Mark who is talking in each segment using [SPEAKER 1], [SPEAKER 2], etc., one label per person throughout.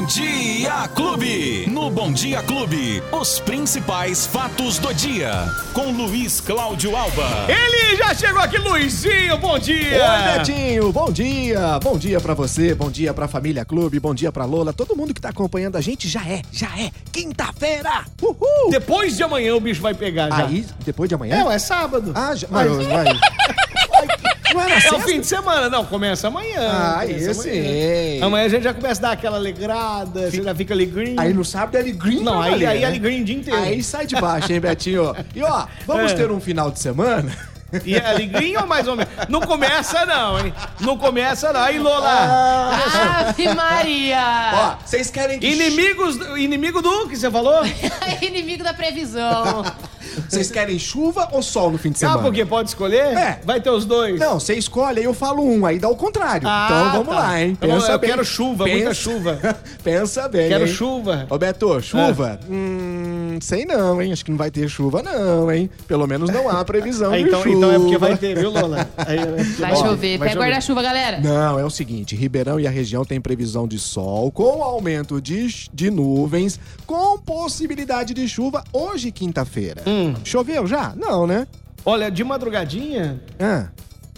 [SPEAKER 1] Bom Dia Clube. No Bom Dia Clube, os principais fatos do dia. Com Luiz Cláudio Alba.
[SPEAKER 2] Ele já chegou aqui, Luizinho, bom dia!
[SPEAKER 3] Oi, Betinho, bom dia! Bom dia pra você, bom dia pra Família Clube, bom dia pra Lola, todo mundo que tá acompanhando a gente já é, já é, quinta-feira! Uhul!
[SPEAKER 2] Depois de amanhã o bicho vai pegar já.
[SPEAKER 3] Aí, depois de amanhã?
[SPEAKER 2] É, ué, é sábado.
[SPEAKER 3] Ah, já, mas, mas, não era
[SPEAKER 2] É o fim de semana, não, começa amanhã.
[SPEAKER 3] Ah,
[SPEAKER 2] começa
[SPEAKER 3] esse
[SPEAKER 2] amanhã.
[SPEAKER 3] é.
[SPEAKER 2] Amanhã a gente já começa a dar aquela alegrada, você já fica alegrinho.
[SPEAKER 3] Aí no sábado é green
[SPEAKER 2] Não, aí,
[SPEAKER 3] valer,
[SPEAKER 2] aí
[SPEAKER 3] né?
[SPEAKER 2] alegrinho o dia inteiro.
[SPEAKER 3] Aí sai de baixo, hein, Betinho? E ó, vamos
[SPEAKER 2] É.
[SPEAKER 3] ter um final de semana...
[SPEAKER 2] E é alegrinho ou mais ou menos? Não começa não, hein? Não começa não. Aí, Lola,
[SPEAKER 3] Ah,
[SPEAKER 4] Ave Maria!
[SPEAKER 3] ó, vocês querem que...
[SPEAKER 2] inimigos, inimigo do que você falou?
[SPEAKER 4] Inimigo da previsão.
[SPEAKER 3] Vocês querem chuva ou sol no fim de
[SPEAKER 2] Ah,
[SPEAKER 3] semana?
[SPEAKER 2] porque pode escolher?
[SPEAKER 3] É.
[SPEAKER 2] Vai ter os dois.
[SPEAKER 3] Não, você escolhe, aí eu falo um, aí dá o contrário.
[SPEAKER 2] Ah,
[SPEAKER 3] então vamos
[SPEAKER 2] tá.
[SPEAKER 3] lá, hein?
[SPEAKER 2] Então, eu quero chuva, muita chuva.
[SPEAKER 3] Pensa bem,
[SPEAKER 2] Quero
[SPEAKER 3] hein?
[SPEAKER 2] chuva.
[SPEAKER 3] Ô, Beto, chuva? Hum, sei não, hein? Acho que não vai ter chuva não, hein? Pelo menos não há previsão de
[SPEAKER 2] então,
[SPEAKER 3] chuva.
[SPEAKER 2] então é porque vai ter, viu, Lola? Aí,
[SPEAKER 4] Vai
[SPEAKER 3] Ó,
[SPEAKER 4] chover.
[SPEAKER 2] vai
[SPEAKER 4] Pega guarda-chuva, galera.
[SPEAKER 3] Não, é o seguinte, Ribeirão e a região têm previsão de sol com aumento de, de nuvens, com possibilidade de chuva hoje, quinta-feira.
[SPEAKER 2] Hum.
[SPEAKER 3] Choveu já? Não, né?
[SPEAKER 2] Olha, de madrugadinha,
[SPEAKER 3] Ah.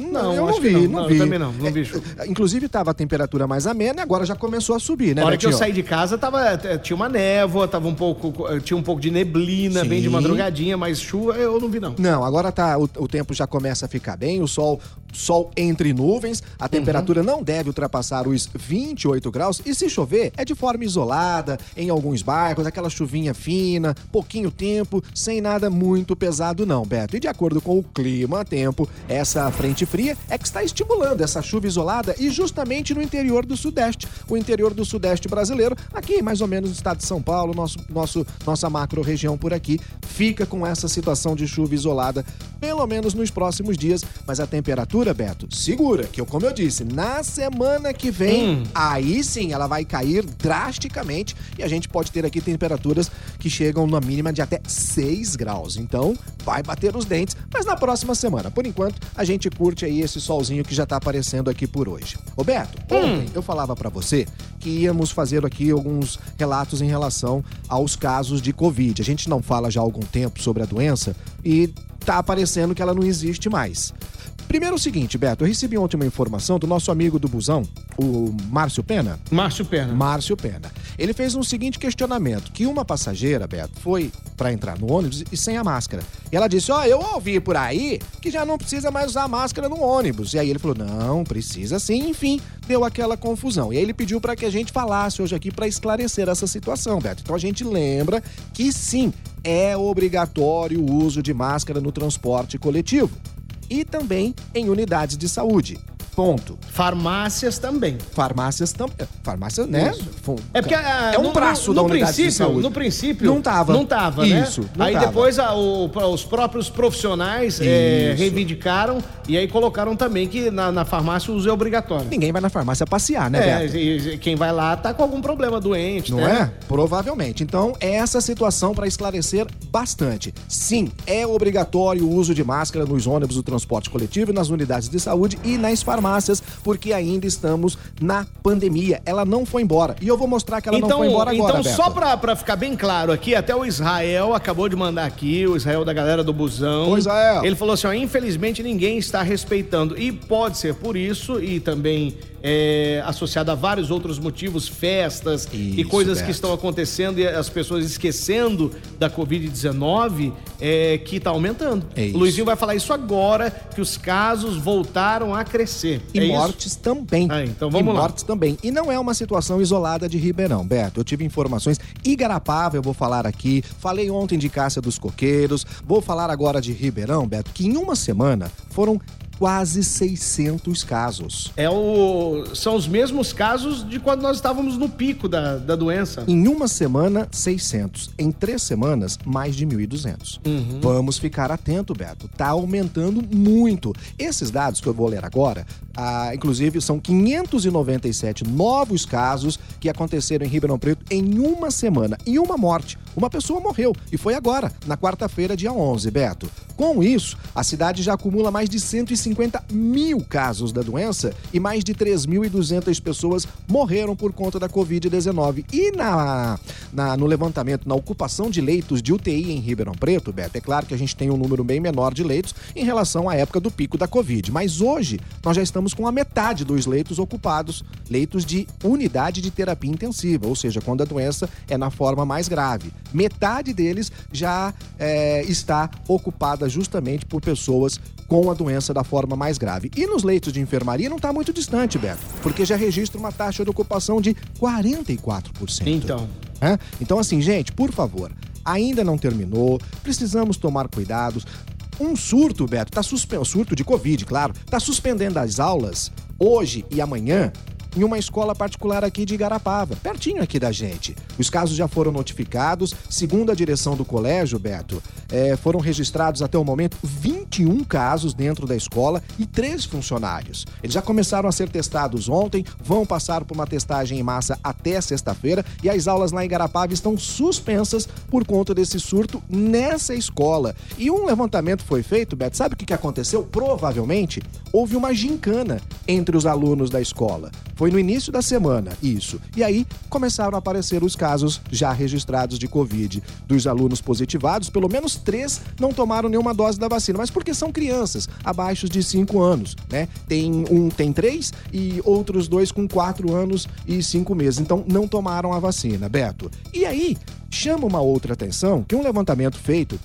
[SPEAKER 2] Não,
[SPEAKER 3] eu não vi,
[SPEAKER 2] não.
[SPEAKER 3] não,
[SPEAKER 2] Não, eu
[SPEAKER 3] vi.
[SPEAKER 2] também não, não vi chuva.
[SPEAKER 3] É, Inclusive tava a temperatura mais amena e agora já começou a subir, né,
[SPEAKER 2] na hora que eu
[SPEAKER 3] Betinho?
[SPEAKER 2] saí de casa, tava, tinha uma névoa, tava um pouco, tinha um pouco de neblina, bem de
[SPEAKER 3] Sim.
[SPEAKER 2] madrugadinha, mas chuva eu não vi não.
[SPEAKER 3] Não, agora tá, o, o tempo já começa a ficar bem, o sol, sol entre nuvens, a temperatura não deve ultrapassar os 28 graus e se chover é de forma isolada, em alguns bairros, aquela chuvinha fina, pouquinho tempo, sem nada muito pesado não, Beto. E de acordo com o clima, tempo, essa frente fria é que está estimulando essa chuva isolada e justamente no interior do sudeste, o interior do sudeste brasileiro, aqui mais ou menos no estado de São Paulo, nosso, nosso, nossa macro região por aqui, fica com essa situação de chuva isolada, pelo menos nos próximos dias, mas a temperatura, Beto, segura, que eu, como eu disse, na semana que vem,
[SPEAKER 2] Hum.
[SPEAKER 3] aí sim ela vai cair drasticamente e a gente pode ter aqui temperaturas que chegam na mínima de até 6 graus. Então, vai bater os dentes, mas na próxima semana. Por enquanto, a gente curte aí esse solzinho que já tá aparecendo aqui por hoje. Ô Beto, ontem eu falava pra você que íamos fazer aqui alguns relatos em relação aos casos de Covid. A gente não fala já há algum tempo sobre a doença e tá aparecendo que ela não existe mais. Primeiro é o seguinte, Beto, eu recebi ontem uma informação do nosso amigo do busão, o Márcio Pena.
[SPEAKER 2] Márcio Pena.
[SPEAKER 3] Márcio Pena. Ele fez um seguinte questionamento: que uma passageira, Beto, foi pra entrar no ônibus e sem a máscara. E ela disse: Ó, eu ouvi por aí que já não precisa mais usar máscara no ônibus. E aí ele falou: Não, precisa sim. Enfim, deu aquela confusão. E aí ele pediu pra que a gente falasse hoje aqui pra esclarecer essa situação, Beto. Então a gente lembra que sim, é obrigatório o uso de máscara no transporte coletivo e também em unidades de saúde. Ponto.
[SPEAKER 2] Farmácias também.
[SPEAKER 3] Farmácias também. Farmácia, né? Fom-
[SPEAKER 2] É porque ah,
[SPEAKER 3] é um
[SPEAKER 2] no-
[SPEAKER 3] braço
[SPEAKER 2] no,
[SPEAKER 3] da
[SPEAKER 2] no
[SPEAKER 3] unidade de
[SPEAKER 2] princípio,
[SPEAKER 3] saúde.
[SPEAKER 2] No princípio.
[SPEAKER 3] Não tava.
[SPEAKER 2] Não tava, né?
[SPEAKER 3] Isso, não
[SPEAKER 2] aí
[SPEAKER 3] tava.
[SPEAKER 2] depois a- o- os próprios profissionais
[SPEAKER 3] Isso.
[SPEAKER 2] reivindicaram e aí colocaram também que na, na farmácia o uso é obrigatório.
[SPEAKER 3] Ninguém vai na farmácia passear, né,
[SPEAKER 2] É, e- e quem vai lá tá com algum problema doente,
[SPEAKER 3] Não
[SPEAKER 2] né?
[SPEAKER 3] é? Provavelmente. Então, é essa situação para esclarecer bastante. Sim, é obrigatório o uso de máscara nos ônibus do transporte coletivo, nas unidades de saúde e nas farmácias, porque ainda estamos na pandemia. Ela não foi embora. E eu vou mostrar que ela não foi embora agora,
[SPEAKER 2] então
[SPEAKER 3] Beto.
[SPEAKER 2] só pra, pra ficar bem claro aqui, até o Israel acabou de mandar aqui, o Israel da galera do busão.
[SPEAKER 3] Ô, Israel.
[SPEAKER 2] Ele falou assim: ó, infelizmente ninguém está respeitando. E pode ser por isso, e também é, associado a vários outros motivos, festas e
[SPEAKER 3] Isso,
[SPEAKER 2] coisas que
[SPEAKER 3] Beto.
[SPEAKER 2] estão acontecendo e as pessoas esquecendo da Covid-19, é, que tá aumentando.
[SPEAKER 3] É isso.
[SPEAKER 2] O Luizinho vai falar isso agora, que os casos voltaram a crescer.
[SPEAKER 3] E
[SPEAKER 2] é isso?
[SPEAKER 3] mortes também.
[SPEAKER 2] Ah, então vamos
[SPEAKER 3] e
[SPEAKER 2] lá.
[SPEAKER 3] mortes também. E não é uma situação isolada de Ribeirão, Beto. Eu tive informações. Igarapava, eu vou falar aqui. Falei ontem de Cássia dos Coqueiros. Vou falar agora de Ribeirão, Beto, que em uma semana foram quase 600 casos.
[SPEAKER 2] É o, são os mesmos casos de quando nós estávamos no pico da, da doença.
[SPEAKER 3] Em uma semana, 600. Em três semanas, mais de 1.200.
[SPEAKER 2] Uhum.
[SPEAKER 3] Vamos ficar atento, Beto. Tá aumentando muito. Esses dados que eu vou ler agora, ah, inclusive, são 597 novos casos que aconteceram em Ribeirão Preto em uma semana. E uma morte. Uma pessoa morreu. E foi agora, na quarta-feira, dia 11, Beto. Com isso, a cidade já acumula mais de 150 mil casos da doença e mais de 3.200 pessoas morreram por conta da Covid-19. E na, na, no levantamento, na ocupação de leitos de UTI em Ribeirão Preto, Beto, é claro que a gente tem um número bem menor de leitos em relação à época do pico da Covid. Mas hoje, nós já estamos com a metade dos leitos ocupados, leitos de unidade de terapia intensiva, ou seja, quando a doença é na forma mais grave. Metade deles já é, está ocupada justamente por pessoas com a doença da forma mais grave. E nos leitos de enfermaria não está muito distante, Beto, porque já registra uma taxa de ocupação de 44%.
[SPEAKER 2] Então.
[SPEAKER 3] É? Então, assim, gente, por favor, ainda não terminou, precisamos tomar cuidados. Um surto, Beto, tá suspenso, surto de Covid, claro, tá suspendendo as aulas hoje e amanhã em uma escola particular aqui de Igarapava, pertinho aqui da gente. Os casos já foram notificados. Segundo a direção do colégio, Beto, é, foram registrados até o momento 21 casos dentro da escola e três funcionários. Eles já começaram a ser testados ontem, vão passar por uma testagem em massa até sexta-feira e as aulas lá em Igarapava estão suspensas por conta desse surto nessa escola. E um levantamento foi feito, Beto, sabe o que aconteceu? Provavelmente houve uma gincana entre os alunos da escola. Foi no início da semana, isso. E aí começaram a aparecer os casos já registrados de Covid. Dos alunos positivados, pelo menos três não tomaram nenhuma dose da vacina, mas porque são crianças, abaixo de cinco anos, né? Tem um tem três e outros dois com quatro anos e cinco meses. Então não tomaram a vacina, Beto. E aí chama uma outra atenção que um levantamento feito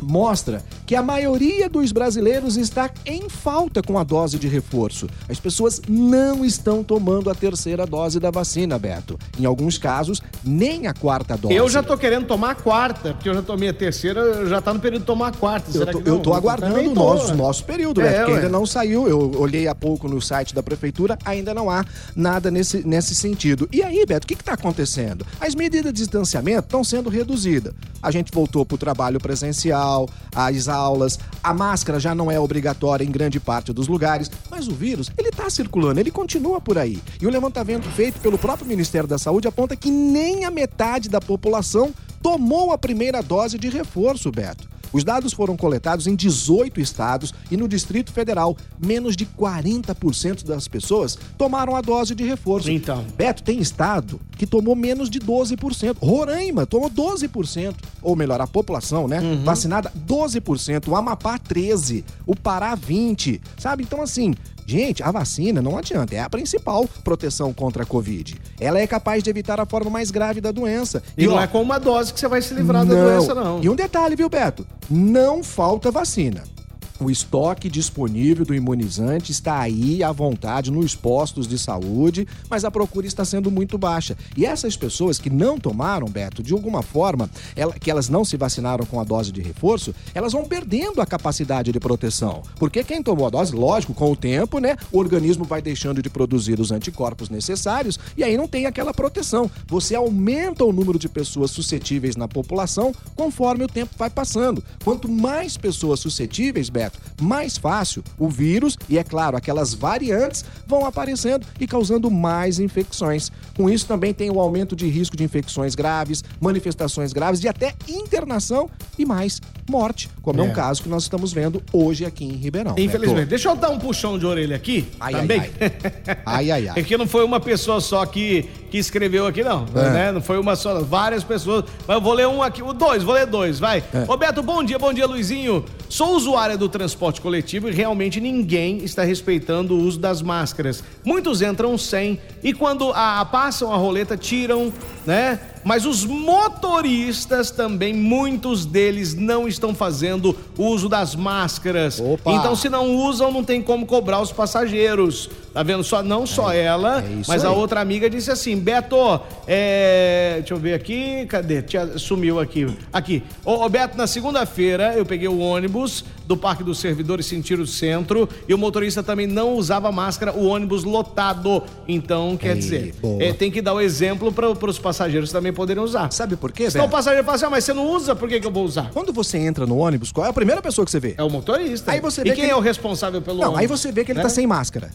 [SPEAKER 3] mostra que a maioria dos brasileiros está em falta com a dose de reforço. As pessoas não estão tomando a terceira dose da vacina, Beto. Em alguns casos, nem a quarta dose.
[SPEAKER 2] Eu já tô querendo tomar a quarta, porque eu já tomei a terceira, já tá no período de tomar a quarta.
[SPEAKER 3] Eu
[SPEAKER 2] Será que
[SPEAKER 3] eu tô aguardando o nosso, nosso período,
[SPEAKER 2] É,
[SPEAKER 3] Beto,
[SPEAKER 2] ué.
[SPEAKER 3] ainda não saiu. Eu olhei há pouco no site da prefeitura, ainda não há nada nesse, nesse sentido. E aí, Beto, o que está acontecendo? As medidas de distanciamento estão sendo reduzidas. A gente voltou para o trabalho presencial, às aulas, a máscara já não é obrigatória em grande parte dos lugares, mas o vírus, ele está circulando, ele continua por aí. E o levantamento feito pelo próprio Ministério da Saúde aponta que nem a metade da população tomou a primeira dose de reforço, Beto. Os dados foram coletados em 18 estados e no Distrito Federal, menos de 40% das pessoas tomaram a dose de reforço.
[SPEAKER 2] Então.
[SPEAKER 3] Beto, tem estado que tomou menos de 12%. Roraima tomou 12%. Ou melhor, a população, né? Vacinada 12%. O Amapá 13%. O Pará 20%. Sabe? Então, assim, gente, a vacina não adianta. É a principal proteção contra a Covid. Ela é capaz de evitar a forma mais grave da doença.
[SPEAKER 2] E, não
[SPEAKER 3] ó,
[SPEAKER 2] é com uma dose que você vai se livrar da doença, não.
[SPEAKER 3] e um detalhe, viu, Beto? Não falta vacina. O estoque disponível do imunizante está aí à vontade nos postos de saúde, mas a procura está sendo muito baixa. E essas pessoas que não tomaram, Beto, de alguma forma, ela- que elas não se vacinaram com a dose de reforço, elas vão perdendo a capacidade de proteção. Porque quem tomou a dose, lógico, com o tempo, né, o organismo vai deixando de produzir os anticorpos necessários e aí não tem aquela proteção. Você aumenta o número de pessoas suscetíveis na população conforme o tempo vai passando. Quanto mais pessoas suscetíveis, Beto, mais fácil o vírus e, é claro, aquelas variantes vão aparecendo e causando mais infecções. Com isso também tem o aumento de risco de infecções graves, manifestações graves e até internação e mais morte, como é,
[SPEAKER 2] É.
[SPEAKER 3] um caso que nós estamos vendo hoje aqui em Ribeirão.
[SPEAKER 2] Infelizmente.
[SPEAKER 3] Beto.
[SPEAKER 2] Deixa eu dar um puxão de orelha aqui.
[SPEAKER 3] Ai,
[SPEAKER 2] também.
[SPEAKER 3] ai, Ai, ai, ai.
[SPEAKER 2] É que não foi uma pessoa só que, que escreveu aqui, não.
[SPEAKER 3] É.
[SPEAKER 2] Né? Não foi uma só, várias pessoas. Mas eu vou ler um aqui, o dois, vou ler dois, vai.
[SPEAKER 3] É.
[SPEAKER 2] Roberto, bom dia, bom dia, Luizinho. Sou usuária do transporte coletivo e realmente ninguém está respeitando o uso das máscaras. Muitos entram sem e quando a, passam a roleta, tiram, né? Mas os motoristas também, muitos deles não estão fazendo uso das máscaras.
[SPEAKER 3] Opa.
[SPEAKER 2] Então, se não usam, não tem como cobrar os passageiros. Tá vendo? Só, não só ela,
[SPEAKER 3] é
[SPEAKER 2] mas a
[SPEAKER 3] aí.
[SPEAKER 2] outra amiga disse assim: Beto, é... deixa eu ver aqui, cadê? Tinha- Sumiu aqui. Aqui. Ô, ô, Beto, na segunda-feira eu peguei o ônibus do Parque dos Servidores Sentido Centro e o motorista também não usava máscara, o ônibus lotado. Então, quer
[SPEAKER 3] Ei,
[SPEAKER 2] dizer, é, tem que dar o exemplo para os passageiros também poderem usar.
[SPEAKER 3] Sabe por quê,
[SPEAKER 2] Senão o passageiro fala assim: ah, mas você não usa, por que, que eu vou usar?
[SPEAKER 3] Quando você entra no ônibus, qual é a primeira pessoa que você vê?
[SPEAKER 2] É o motorista.
[SPEAKER 3] Aí você
[SPEAKER 2] e
[SPEAKER 3] vê
[SPEAKER 2] quem
[SPEAKER 3] que ele-
[SPEAKER 2] é o responsável pelo
[SPEAKER 3] Não,
[SPEAKER 2] ônibus?
[SPEAKER 3] aí você vê que ele
[SPEAKER 2] Né?
[SPEAKER 3] tá sem máscara.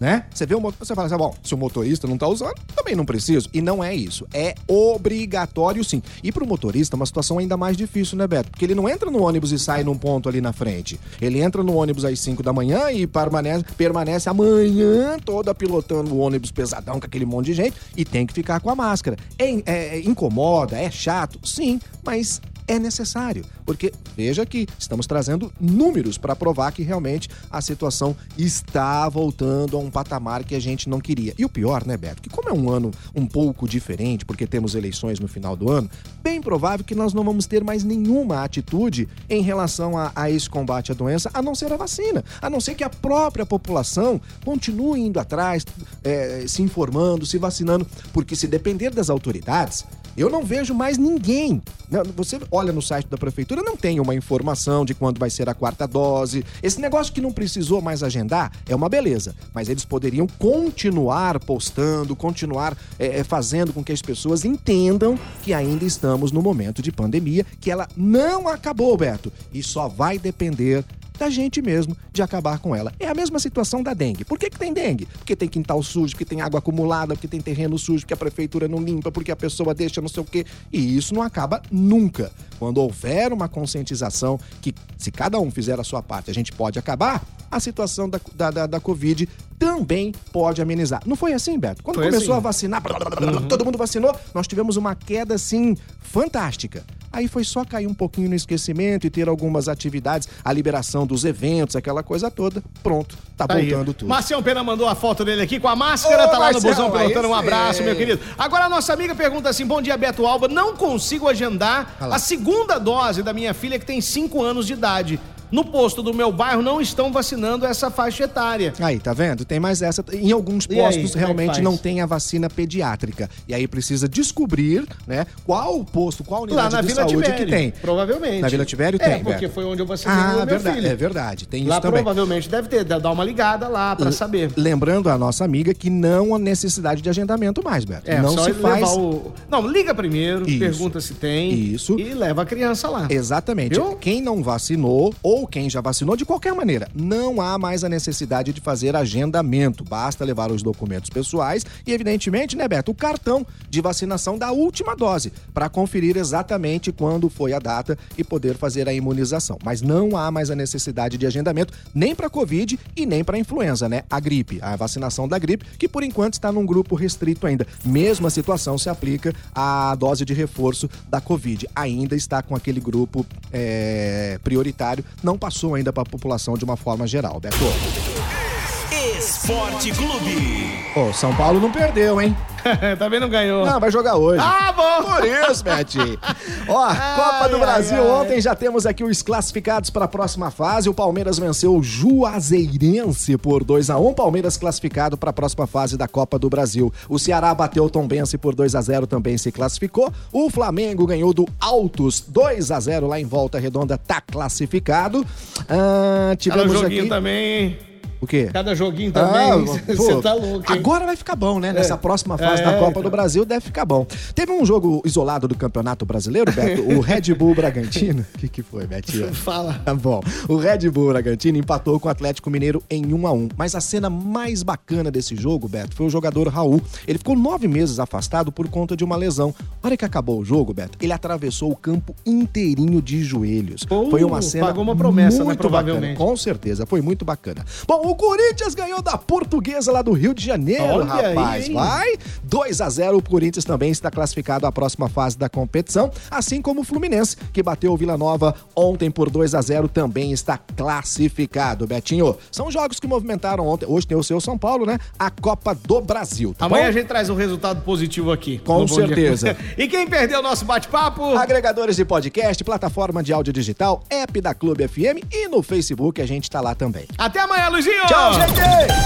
[SPEAKER 3] Né? Você vê o motor, você fala assim, bom, se o motorista não tá usando, também não preciso. E não é isso. É obrigatório sim. E pro motorista é uma situação ainda mais difícil, né, Beto? Porque ele não entra no ônibus e sai num ponto ali na frente. Ele entra no ônibus às 5 da manhã e permanece, permanece a manhã toda pilotando o ônibus pesadão com aquele monte de gente e tem que ficar com a máscara. É, é, incomoda, é chato, sim, mas é necessário, porque veja que estamos trazendo números para provar que realmente a situação está voltando a um patamar que a gente não queria. E o pior, né, Beto, que como é um ano um pouco diferente, porque temos eleições no final do ano, bem provável que nós não vamos ter mais nenhuma atitude em relação a, a esse combate à doença, a não ser a vacina, a não ser que a própria população continue indo atrás, é, se informando, se vacinando, porque se depender das autoridades, eu não vejo mais ninguém. Você olha no site da prefeitura, não tem uma informação de quando vai ser a quarta dose. Esse negócio que não precisou mais agendar é uma beleza, mas eles poderiam continuar postando, continuar é, fazendo com que as pessoas entendam que ainda estamos no momento de pandemia, que ela não acabou, Beto, e só vai depender da gente mesmo de acabar com ela. É a mesma situação da dengue. Por que, que tem dengue? Porque tem quintal sujo, porque tem água acumulada, porque tem terreno sujo, porque a prefeitura não limpa, porque a pessoa deixa não sei o quê. E isso não acaba nunca. Quando houver uma conscientização que, se cada um fizer a sua parte, a gente pode acabar, a situação da, da, da, da Covid também pode amenizar. Não foi assim, Beto? Quando foi começou assim. a vacinar, uhum. todo mundo vacinou, nós tivemos uma queda, assim, fantástica. Aí foi só cair um pouquinho no esquecimento e ter algumas atividades, a liberação dos eventos, aquela coisa toda. Pronto, tá, tá voltando tudo.
[SPEAKER 2] Marcião Pena mandou a foto dele aqui com a máscara, Ô, tá lá Marcelo, no busão pilotando. Um abraço, meu querido. Agora a nossa amiga pergunta assim: bom dia, Beto Alba. Não consigo agendar a segunda dose da minha filha que tem 5 anos de idade no posto do meu bairro não estão vacinando essa faixa etária.
[SPEAKER 3] Aí, tá vendo? Tem mais essa. Em alguns postos aí, é realmente é não tem a vacina pediátrica. E aí precisa descobrir, né, qual posto, qual unidade
[SPEAKER 2] Lá na
[SPEAKER 3] de
[SPEAKER 2] Vila
[SPEAKER 3] saúde
[SPEAKER 2] Tibério,
[SPEAKER 3] que tem.
[SPEAKER 2] Provavelmente.
[SPEAKER 3] Na Vila Tibério tem.
[SPEAKER 2] É, porque foi onde eu vacinei
[SPEAKER 3] ah,
[SPEAKER 2] meu
[SPEAKER 3] verdade,
[SPEAKER 2] filho.
[SPEAKER 3] É verdade, tem
[SPEAKER 2] lá
[SPEAKER 3] isso também.
[SPEAKER 2] provavelmente deve ter, dá uma ligada lá para saber.
[SPEAKER 3] Lembrando a nossa amiga que não há necessidade de agendamento mais, Beto.
[SPEAKER 2] É,
[SPEAKER 3] não se faz.
[SPEAKER 2] O... Não, liga primeiro, isso, pergunta se tem.
[SPEAKER 3] Isso.
[SPEAKER 2] E leva a criança lá.
[SPEAKER 3] Exatamente. Viu? Quem não vacinou ou quem já vacinou de qualquer maneira, não há mais a necessidade de fazer agendamento. Basta levar os documentos pessoais e, evidentemente, né, Beto, o cartão de vacinação da última dose para conferir exatamente quando foi a data e poder fazer a imunização. Mas não há mais a necessidade de agendamento nem para Covid e nem para influenza, né? A gripe, a vacinação da gripe, que por enquanto está num grupo restrito ainda. Mesma situação se aplica à dose de reforço da Covid. Ainda está com aquele grupo é, prioritário, não passou ainda para a população de uma forma geral, Beto.
[SPEAKER 1] Esporte Clube.
[SPEAKER 3] Ô, São Paulo não perdeu, hein?
[SPEAKER 2] Também não ganhou.
[SPEAKER 3] Não, vai jogar hoje.
[SPEAKER 2] Ah, bom!
[SPEAKER 3] Por isso, Betinho. Ó, ai, Copa do ai, Brasil. Ai, Ontem já temos aqui os classificados para a próxima fase. O Palmeiras venceu o Juazeirense por 2 a 1 Palmeiras classificado para a próxima fase da Copa do Brasil. O Ceará bateu o Tombense por 2 a 0 também se classificou. O Flamengo ganhou do Altos 2 a 0 lá em Volta Redonda, tá classificado.
[SPEAKER 2] Ah, tivemos tá aqui... também,
[SPEAKER 3] o quê?
[SPEAKER 2] Cada joguinho também. Você ah, tá louco.
[SPEAKER 3] Hein? Agora vai ficar bom, né? Nessa é. próxima fase é, da Copa então. do Brasil deve ficar bom. Teve um jogo isolado do Campeonato Brasileiro, Beto? o Red Bull Bragantino. O que, que foi, Betinho?
[SPEAKER 2] Fala.
[SPEAKER 3] Tá bom. O Red Bull Bragantino empatou com o Atlético Mineiro em 1 a 1 Mas a cena mais bacana desse jogo, Beto, foi o jogador Raul. Ele ficou nove meses afastado por conta de uma lesão. Na hora que acabou o jogo, Beto, ele atravessou o campo inteirinho de joelhos.
[SPEAKER 2] Pô, foi uma cena. Pagou uma promessa, né,
[SPEAKER 3] muito né? Provavelmente. Bacana. Com certeza, foi muito bacana. Bom, o Corinthians ganhou da Portuguesa lá do Rio de Janeiro, Olha rapaz. Aí, Vai. 2 a 0 o Corinthians também está classificado à próxima fase da competição, assim como o Fluminense, que bateu o Vila Nova ontem por 2 a 0 também está classificado. Betinho, são jogos que movimentaram ontem. Hoje tem o seu São Paulo, né? A Copa do Brasil.
[SPEAKER 2] Tá Amanhã bom? a gente traz um resultado positivo aqui.
[SPEAKER 3] Com certeza.
[SPEAKER 2] e quem perdeu o nosso bate-papo?
[SPEAKER 3] Agregadores de podcast, plataforma de áudio digital, app da Clube FM e no Facebook a gente tá lá também.
[SPEAKER 2] Até amanhã, Luizinho!
[SPEAKER 3] Tchau, gente!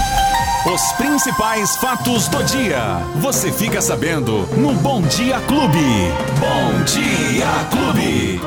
[SPEAKER 1] Os principais fatos do dia. Você fica sabendo no Bom Dia Clube. Bom Dia Clube.